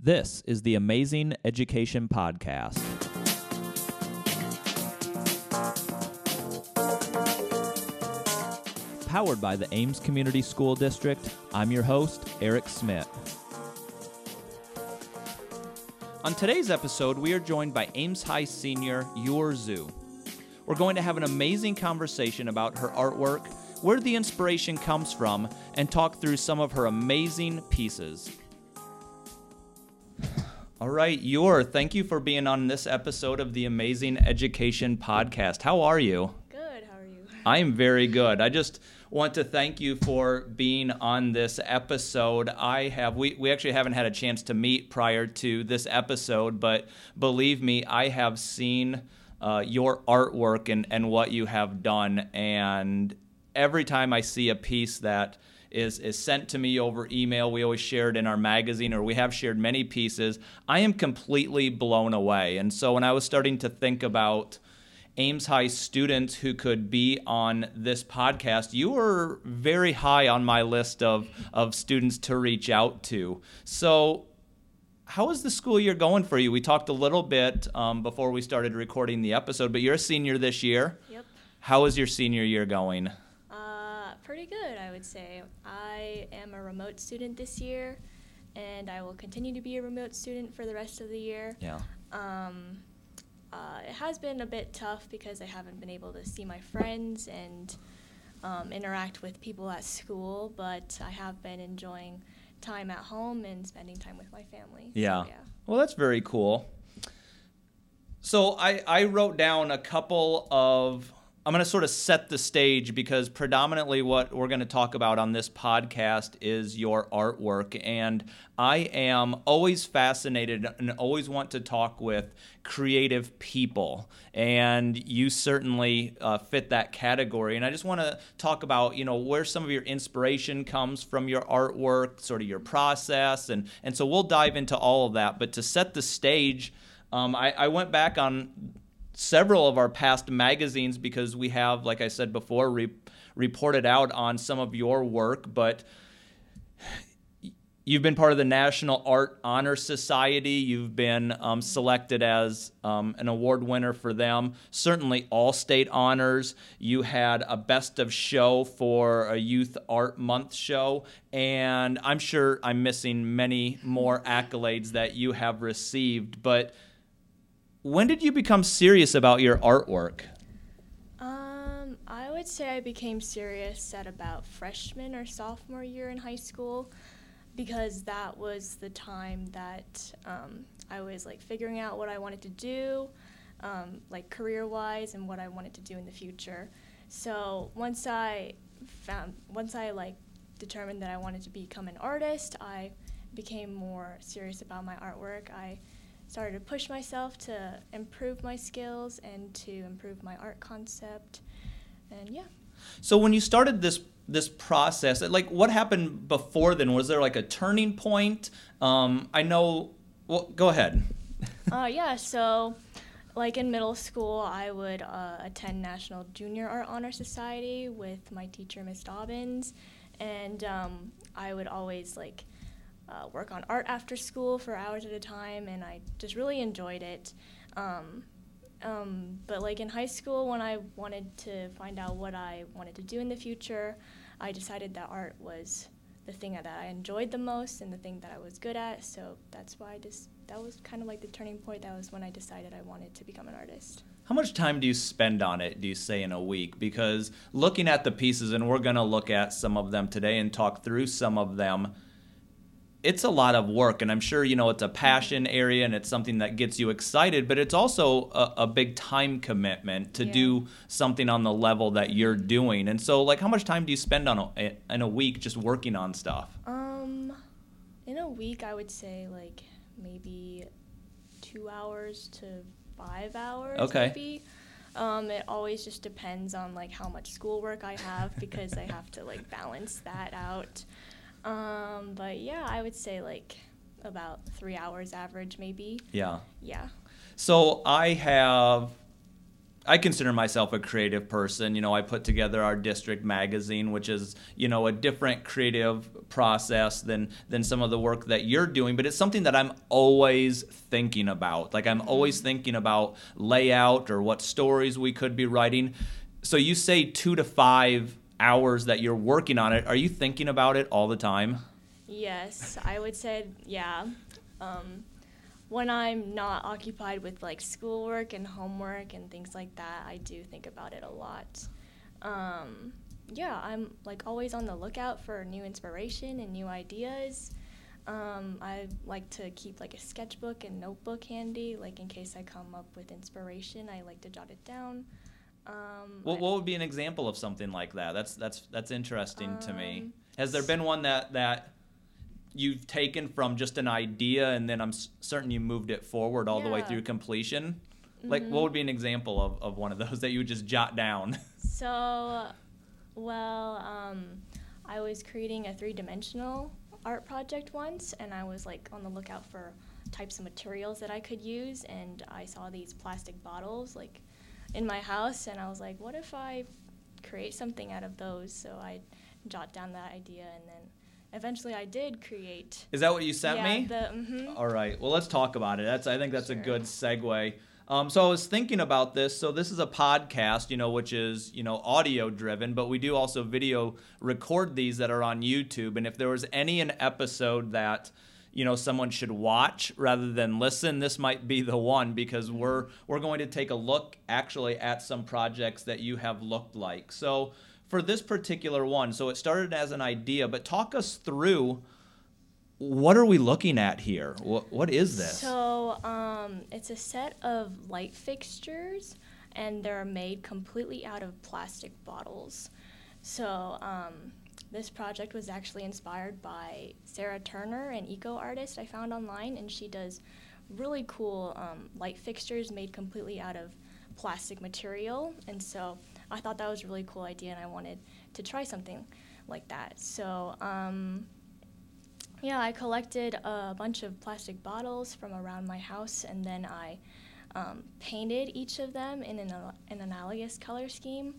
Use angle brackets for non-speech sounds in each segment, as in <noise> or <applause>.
This is the Amazing Education Podcast. Powered by the Ames Community School District, I'm your host, Eric Smith. On today's episode, we are joined by Ames High senior Yor Zhu. We're going to have an amazing conversation about her artwork, where the inspiration comes from, and talk through some of her amazing pieces. All right, Yor, thank you for being on this episode of the Amazing Education Podcast. How are you? Good. How are you? I am very good. I just want to thank you for being on this episode. I have we, we actually haven't had a chance to meet prior to this episode, but believe me, I have seen uh, your artwork and, and what you have done. And every time I see a piece that is, is sent to me over email, we always share it in our magazine, or we have shared many pieces, I am completely blown away. And so when I was starting to think about Ames High students who could be on this podcast, you were very high on my list of, of students to reach out to. So, how is the school year going for you? We talked a little bit um, before we started recording the episode, but you're a senior this year. Yep. How is your senior year going? Pretty good, I would say. I am a remote student this year, and I will continue to be a remote student for the rest of the year. Yeah. Um, uh, it has been a bit tough because I haven't been able to see my friends and um, interact with people at school, but I have been enjoying time at home and spending time with my family. So, Yeah. yeah. Well, that's very cool. So I, I wrote down a couple of. I'm going to sort of set the stage because predominantly what we're going to talk about on this podcast is your artwork. And I am always fascinated and always want to talk with creative people. And you certainly uh, fit that category. And I just want to talk about, you know, where some of your inspiration comes from your artwork, sort of your process. And, and so we'll dive into all of that. But to set the stage, um, I, I went back on several of our past magazines because we have, like I said before, re- reported out on some of your work. But you've been part of the National Art Honor Society. You've been um, selected as um, an award winner for them. Certainly, all state honors. You had a best of show for a Youth Art Month show. And I'm sure I'm missing many more accolades that you have received. But when did you become serious about your artwork? Um, I would say I became serious at about freshman or sophomore year in high school because that was the time that um, I was like figuring out what I wanted to do, um, like career wise, and what I wanted to do in the future. So once I found, once I like determined that I wanted to become an artist, I became more serious about my artwork. I started to push myself to improve my skills and to improve my art concept. And yeah. So when you started this this process, like what happened before then? Was there like a turning point? Um, I know. Well, go ahead. <laughs> uh, yeah, so like in middle school, I would uh, attend National Junior Art Honor Society with my teacher, Miss Dobbins, and um, I would always like uh, work on art after school for hours at a time, and I just really enjoyed it. Um, um, but like in high school, when I wanted to find out what I wanted to do in the future, I decided that art was the thing that I enjoyed the most and the thing that I was good at. So that's why I just that was kind of like the turning point. That was when I decided I wanted to become an artist. How much time do you spend on it, do you say, in a week? Because looking at the pieces, and we're going to look at some of them today and talk through some of them, it's a lot of work. And I'm sure, you know, it's a passion area and it's something that gets you excited, but it's also a, a big time commitment to Yeah. do something on the level that you're doing. And so, like, how much time do you spend on a, in a week just working on stuff? Um, in a week, I would say like maybe two hours to five hours. Okay. Maybe. Um, it always just depends on like how much schoolwork I have because I have to like balance that out. Um, but yeah, I would say like about three hours average, maybe. Yeah. Yeah. So I have I consider myself a creative person. You know, I put together our district magazine, which is you know a different creative process than than some of the work that you're doing. But it's something that I'm always thinking about. Like I'm always mm-hmm. thinking about layout or what stories we could be writing. So you say two to five hours that you're working on it. Are you thinking about it all the time? Yes, I would say yeah. Um, when I'm not occupied with like schoolwork and homework and things like that, I do think about it a lot. Um, yeah, I'm like always on the lookout for new inspiration and new ideas. Um, I like to keep like a sketchbook and notebook handy, like in case I come up with inspiration, I like to jot it down. Um, what, what would be an example of something like that? That's that's that's interesting um, to me. Um, Has there been one that that you've taken from just an idea and then I'm certain you moved it forward all yeah. the way through completion? Mm-hmm. Like, what mm-hmm. would be an example of, of one of those that you would just jot down? <laughs> So, well, um, I was creating a three dimensional art project once, and I was like on the lookout for types of materials that I could use, and I saw these plastic bottles like in my house, and I was like, what if I create something out of those? So I jot down that idea, and then eventually I did create. Is that what you sent yeah, me? The, mm-hmm. All right. Well, let's talk about it. That's I think that's sure. a good segue. Um, so I was thinking about this. So this is a podcast, you know, which is you know audio driven, but we do also video record these that are on YouTube. And if there was any an episode that you know someone should watch rather than listen this might be the one because we're we're going to take a look actually at some projects that you have looked like so for this particular one, so it started as an idea, but talk us through what are we looking at here? What, what is this? So um, it's a set of light fixtures, and they're made completely out of plastic bottles. So um, this project was actually inspired by Sarah Turner, an eco artist I found online, and she does really cool um, light fixtures made completely out of plastic material. And so I thought that was a really cool idea, and I wanted to try something like that. So, um, yeah, I collected a bunch of plastic bottles from around my house, and then I um, painted each of them in an, an analogous color scheme.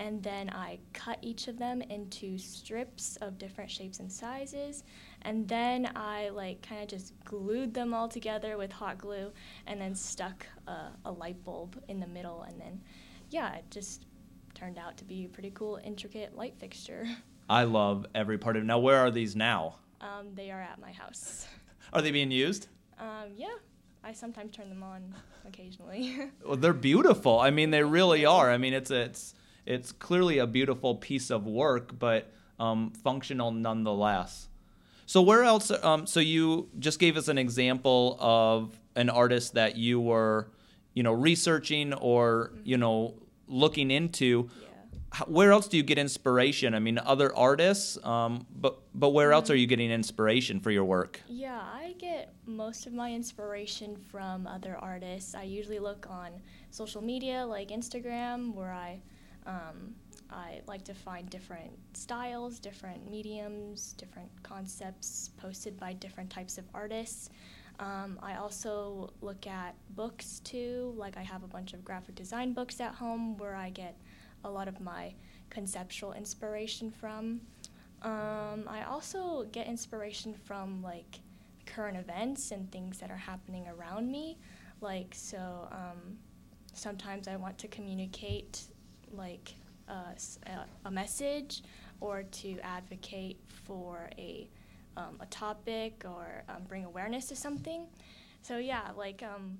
And then I cut each of them into strips of different shapes and sizes. And then I like kind of just glued them all together with hot glue and then stuck a, a light bulb in the middle. And then, yeah, it just turned out to be a pretty cool, intricate light fixture. <laughs> I love every part of it. Now, where are these now? Um, they are at my house. <laughs> Are they being used? Um, yeah. I sometimes turn them on occasionally. <laughs> well, they're beautiful. I mean, they really are. I mean, it's it's it's clearly a beautiful piece of work, but um, functional nonetheless. So where else? Um, so you just gave us an example of an artist that you were, you know, researching or you know looking into. Yeah. where else do you get inspiration? I mean, other artists, um, but but where else are you getting inspiration for your work? Yeah, I get most of my inspiration from other artists. I usually look on social media like Instagram, where I um, I like to find different styles, different mediums, different concepts posted by different types of artists. Um, I also look at books too. Like I have a bunch of graphic design books at home where I get a lot of my conceptual inspiration from. Um, I also get inspiration from like current events and things that are happening around me. Like so, um, sometimes I want to communicate like a, a message or to advocate for a um, a topic or um, bring awareness to something. So yeah, like. Um,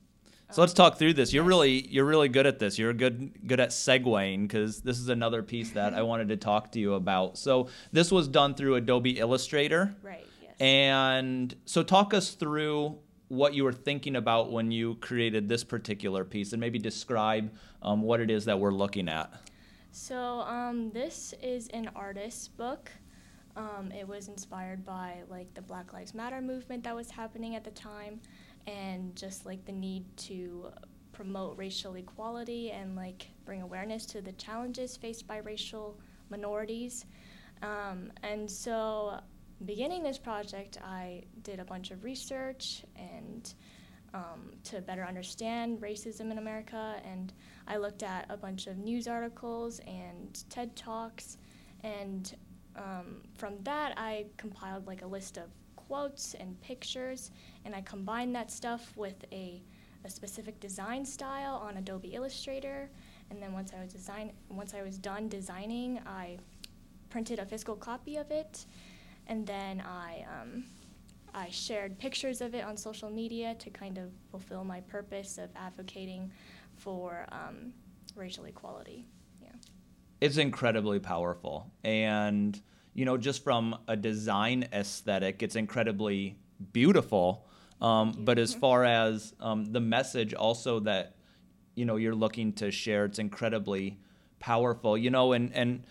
so let's talk through this. You're really you're really good at this. You're good good at segueing because this is another piece that I wanted to talk to you about. So this was done through Adobe Illustrator. Right. Yes. And so talk us through what you were thinking about when you created this particular piece, and maybe describe um, what it is that we're looking at. So um, this is an artist's book. Um, it was inspired by like the Black Lives Matter movement that was happening at the time, and just like the need to promote racial equality and like bring awareness to the challenges faced by racial minorities. Um, and so, beginning this project, I did a bunch of research and um, to better understand racism in America. And I looked at a bunch of news articles and TED Talks. And um, from that, I compiled like a list of quotes and pictures. And I combined that stuff with a, a specific design style on Adobe Illustrator. And then once I was design, once I was done designing, I printed a physical copy of it, and then I um, I shared pictures of it on social media to kind of fulfill my purpose of advocating for um, racial equality. Yeah. It's incredibly powerful. And, you know, just from a design aesthetic, it's incredibly beautiful. Um, but as far as um, the message also that, you know, you're looking to share, it's incredibly powerful. You know, and, and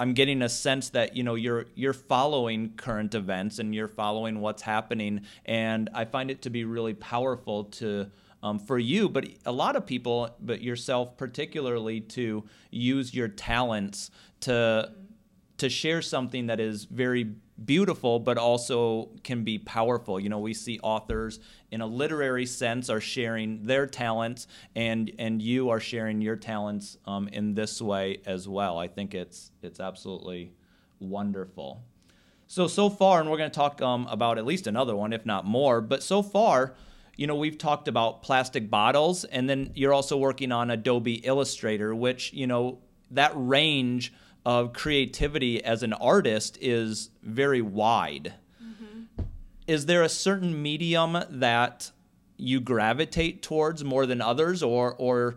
I'm getting a sense that you know you're you're following current events and you're following what's happening, and I find it to be really powerful to. Um, for you, but a lot of people, but yourself particularly, to use your talents to to share something that is very beautiful but also can be powerful. You know we see authors in a literary sense are sharing their talents and and you are sharing your talents um, in this way as well. I think it's it's absolutely wonderful. So so far and we're going to talk um, about at least another one if not more but so far you know we've talked about plastic bottles and then you're also working on adobe illustrator which you know that range of creativity as an artist is very wide. Mm-hmm. Is there a certain medium that you gravitate towards more than others, or or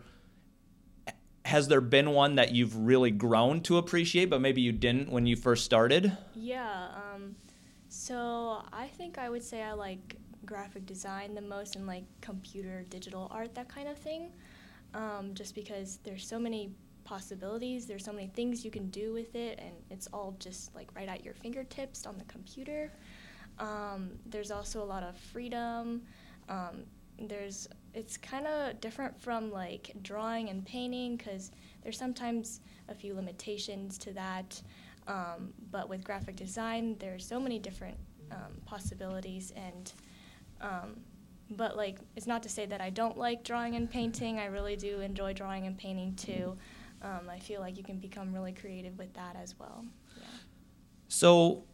has there been one that you've really grown to appreciate, but maybe you didn't when you first started? Yeah. Um, so I think I would say I like graphic design the most and like computer digital art that kind of thing. Um, just because there's so many possibilities. There's so many things you can do with it, and it's all just like right at your fingertips on the computer. Um, there's also a lot of freedom. Um, there's it's kind of different from like drawing and painting because there's sometimes a few limitations to that. Um, but with graphic design, there's so many different um, possibilities and um, but like it's not to say that I don't like drawing and painting. I really do enjoy drawing and painting too um, I feel like you can become really creative with that as well. Yeah. So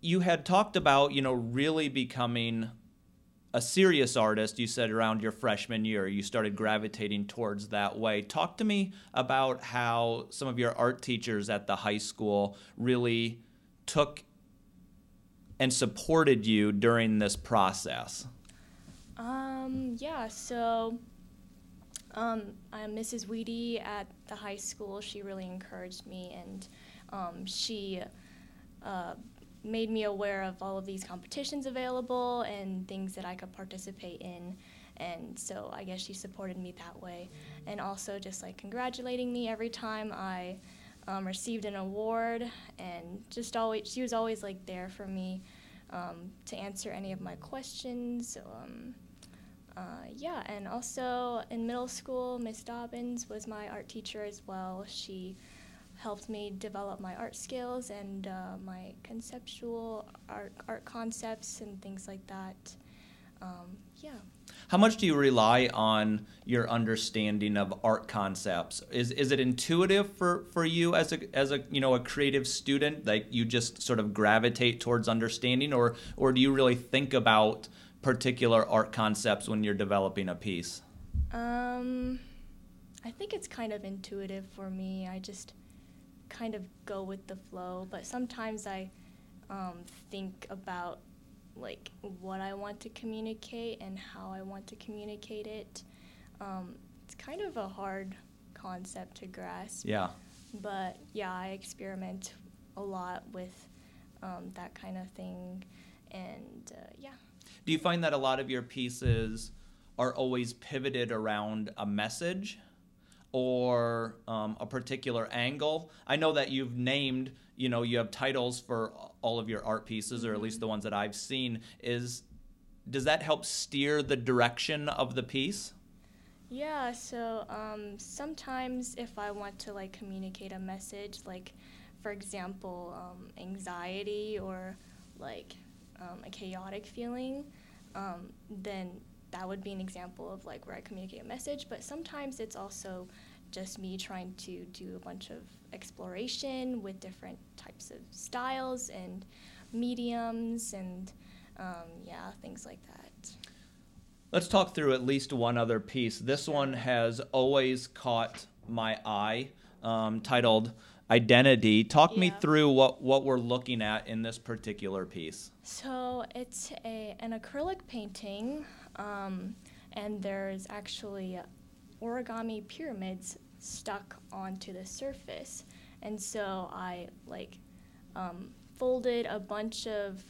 you had talked about, you know, really becoming a serious artist, you said around your freshman year, you started gravitating towards that way. Talk to me about how some of your art teachers at the high school really took and supported you during this process. Um, yeah, so um, I'm Mrs. Weedy at the high school. She really encouraged me, and um, she uh, made me aware of all of these competitions available and things that I could participate in. And so I guess she supported me that way, and also just like congratulating me every time I um, received an award, and just always she was always like there for me um, to answer any of my questions. Uh, yeah, and also in middle school, Miss Dobbins was my art teacher as well. She helped me develop my art skills and uh, my conceptual art, art concepts and things like that. Um, yeah. How much do you rely on your understanding of art concepts? Is is it intuitive for, for you as a as a you know a creative student that you just sort of gravitate towards understanding, or or do you really think about particular art concepts when you're developing a piece? Um, I think it's kind of intuitive for me. I just kind of go with the flow, but sometimes I um, think about like what I want to communicate and how I want to communicate it. Um, it's kind of a hard concept to grasp. Yeah. But yeah, I experiment a lot with um, that kind of thing, and uh, yeah. Do you find that a lot of your pieces are always pivoted around a message or um, a particular angle? I know that you've named, you know, you have titles for all of your art pieces, or at least the ones that I've seen. Is does that help steer the direction of the piece? Yeah, so um, sometimes if I want to like communicate a message, like for example, um, anxiety or like um, a chaotic feeling, um, then that would be an example of like where I communicate a message. But sometimes it's also just me trying to do a bunch of exploration with different types of styles and mediums and um, yeah, things like that. Let's talk through at least one other piece. This one has always caught my eye, um, titled Identity. Talk me through what, what we're looking at in this particular piece. So it's a an acrylic painting, um, and there's actually origami pyramids stuck onto the surface, and so I like um, folded a bunch of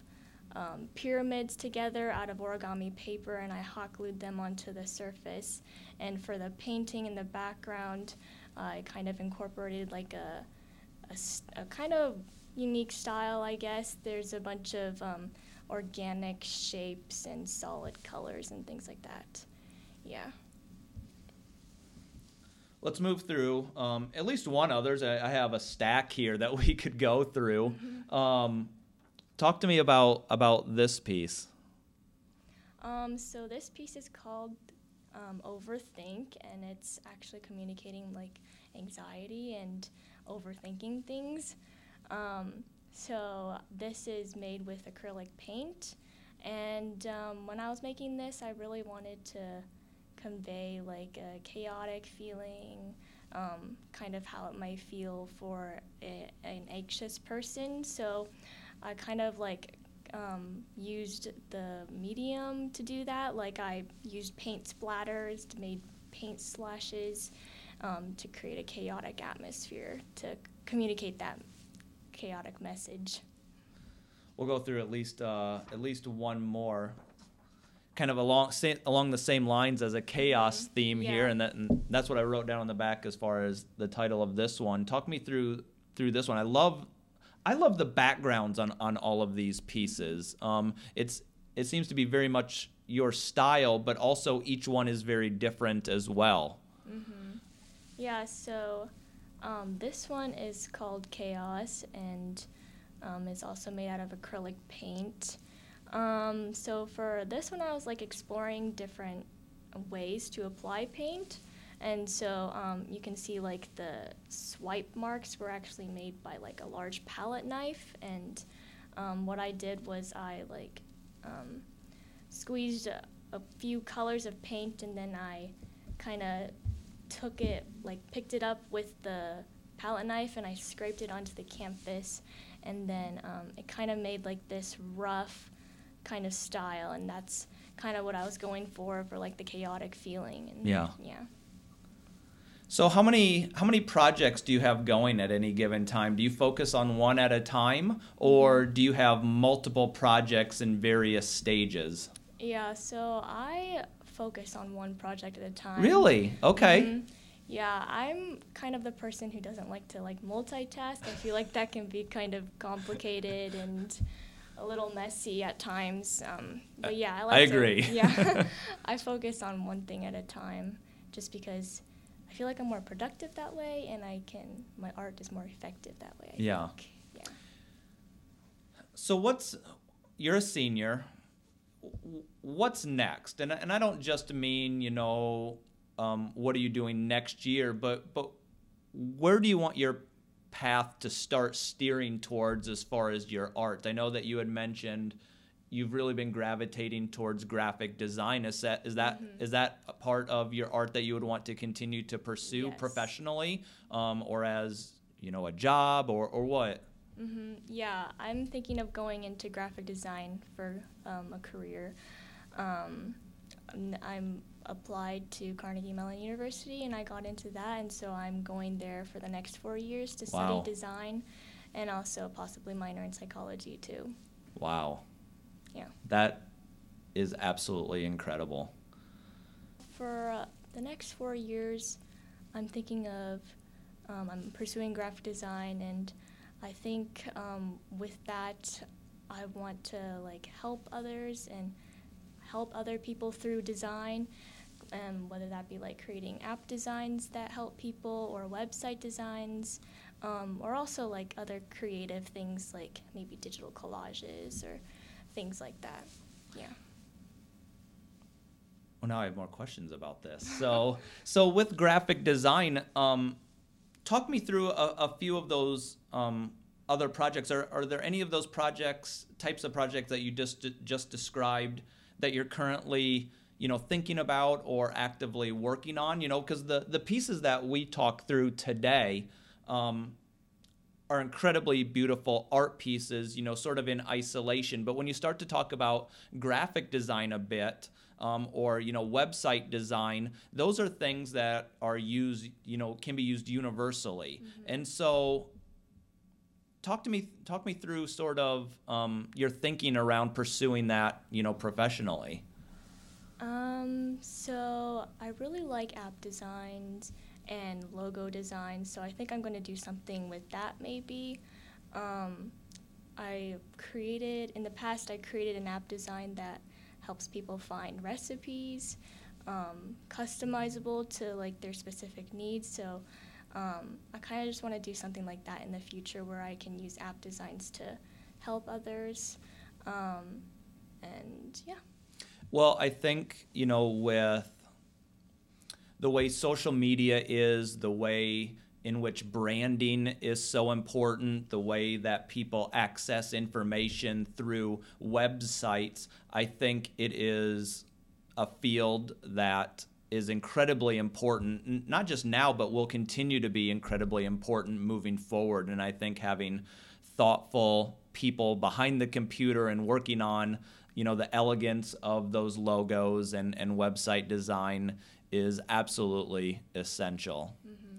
um, pyramids together out of origami paper, and I hot glued them onto the surface. And for the painting in the background, I kind of incorporated like a a, a kind of unique style, I guess. There's a bunch of um, organic shapes and solid colors and things like that. Yeah. Let's move through um, at least one others. I, I have a stack here that <laughs> we could go through. Um, talk to me about about this piece. Um, so this piece is called um, Overthink, and it's actually communicating like anxiety and overthinking things. Um, so this is made with acrylic paint, and um, when I was making this, I really wanted to convey like a chaotic feeling, um, kind of how it might feel for a, an anxious person. So I kind of like um, used the medium to do that. Like I used paint splatters, made paint slashes um, to create a chaotic atmosphere to communicate that chaotic message. We'll go through at least uh, at least one more, kind of along sa- along the same lines as a chaos Mhm. theme here, and that and that's what I wrote down on the back as far as the title of this one. Talk me through through this one. I love I love the backgrounds on on all of these pieces. Um, it's it seems to be very much your style, but also each one is very different as well. hmm Yeah, so um, this one is called Chaos and um, is also made out of acrylic paint. Um, so for this one, I was like exploring different ways to apply paint. And so um, you can see like the swipe marks were actually made by like a large palette knife. And um, what I did was I like um, squeezed a, a few colors of paint and then I kind of took it, like picked it up with the palette knife and I scraped it onto the canvas. And then um, it kind of made like this rough kind of style. And that's kind of what I was going for, for like the chaotic feeling. And Yeah. Yeah. So how many how many projects do you have going at any given time? Do you focus on one at a time or do you have multiple projects in various stages? Yeah, so I focus on one project at a time. Really? Okay. Mhm. Yeah, I'm kind of the person who doesn't like to like multitask. I feel like that can be kind of complicated and a little messy at times. Um, but yeah, I like I to- agree. <laughs> yeah, <laughs> I focus on one thing at a time, just because I feel like I'm more productive that way, and I can my art is more effective that way. I Yeah. think. Yeah. So what's you're a senior. What's next? And and I don't just mean you know um, what are you doing next year, but but where do you want your path to start steering towards as far as your art? I know that you had mentioned you've really been gravitating towards graphic design. Is that is that Mhm. is that a part of your art that you would want to continue to pursue Yes. professionally, um, or as you know a job, or or what? Hmm Yeah, I'm thinking of going into graphic design for um, a career. Um, I'm applied to Carnegie Mellon University and I got into that, and so I'm going there for the next four years to study design and also possibly minor in psychology too. Wow. Yeah. That is absolutely incredible. For uh, the next four years, I'm thinking of um, I'm pursuing graphic design, and I think um, with that, I want to like help others and help other people through design, um, whether that be like creating app designs that help people or website designs, um, or also like other creative things like maybe digital collages or things like that. Yeah. well, now I have more questions about this. So, so with graphic design, um, talk me through a, a few of those um, other projects. Are, are there any of those projects, types of projects that you just just described that you're currently, you know, thinking about or actively working on? You know, because the the pieces that we talk through today. Um, are incredibly beautiful art pieces, you know, sort of in isolation. But when you start to talk about graphic design a bit, um, or you know, website design, those are things that are used, you know, can be used universally. Mm-hmm. And so, talk to me, talk me through sort of um, your thinking around pursuing that, you know, professionally. Um, so I really like app designs and logo design. So I think I'm going to do something with that maybe. Um, I created, in the past, I created an app design that helps people find recipes, um, customizable to like their specific needs. So um, I kind of just want to do something like that in the future where I can use app designs to help others. Um, and yeah. Well, I think, you know, with the way social media is, the way in which branding is so important, the way that people access information through websites, I think it is a field that is incredibly important, not just now, but will continue to be incredibly important moving forward. And I think having thoughtful people behind the computer and working on you know the elegance of those logos and, and website design is absolutely essential. Mm-hmm.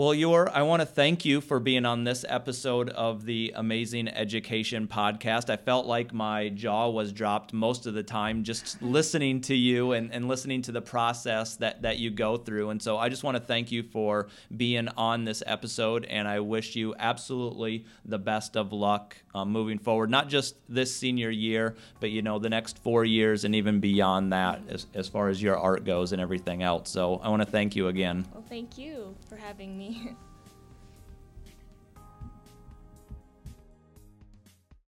Well, Yor, I want to thank you for being on this episode of the Amazing Education Podcast. I felt like my jaw was dropped most of the time just listening to you and, and listening to the process that, that you go through. And so I just want to thank you for being on this episode, and I wish you absolutely the best of luck um, moving forward, not just this senior year, but, you know, the next four years and even beyond that as, as far as your art goes and everything else. So I want to thank you again. Well, thank you for having me. <laughs>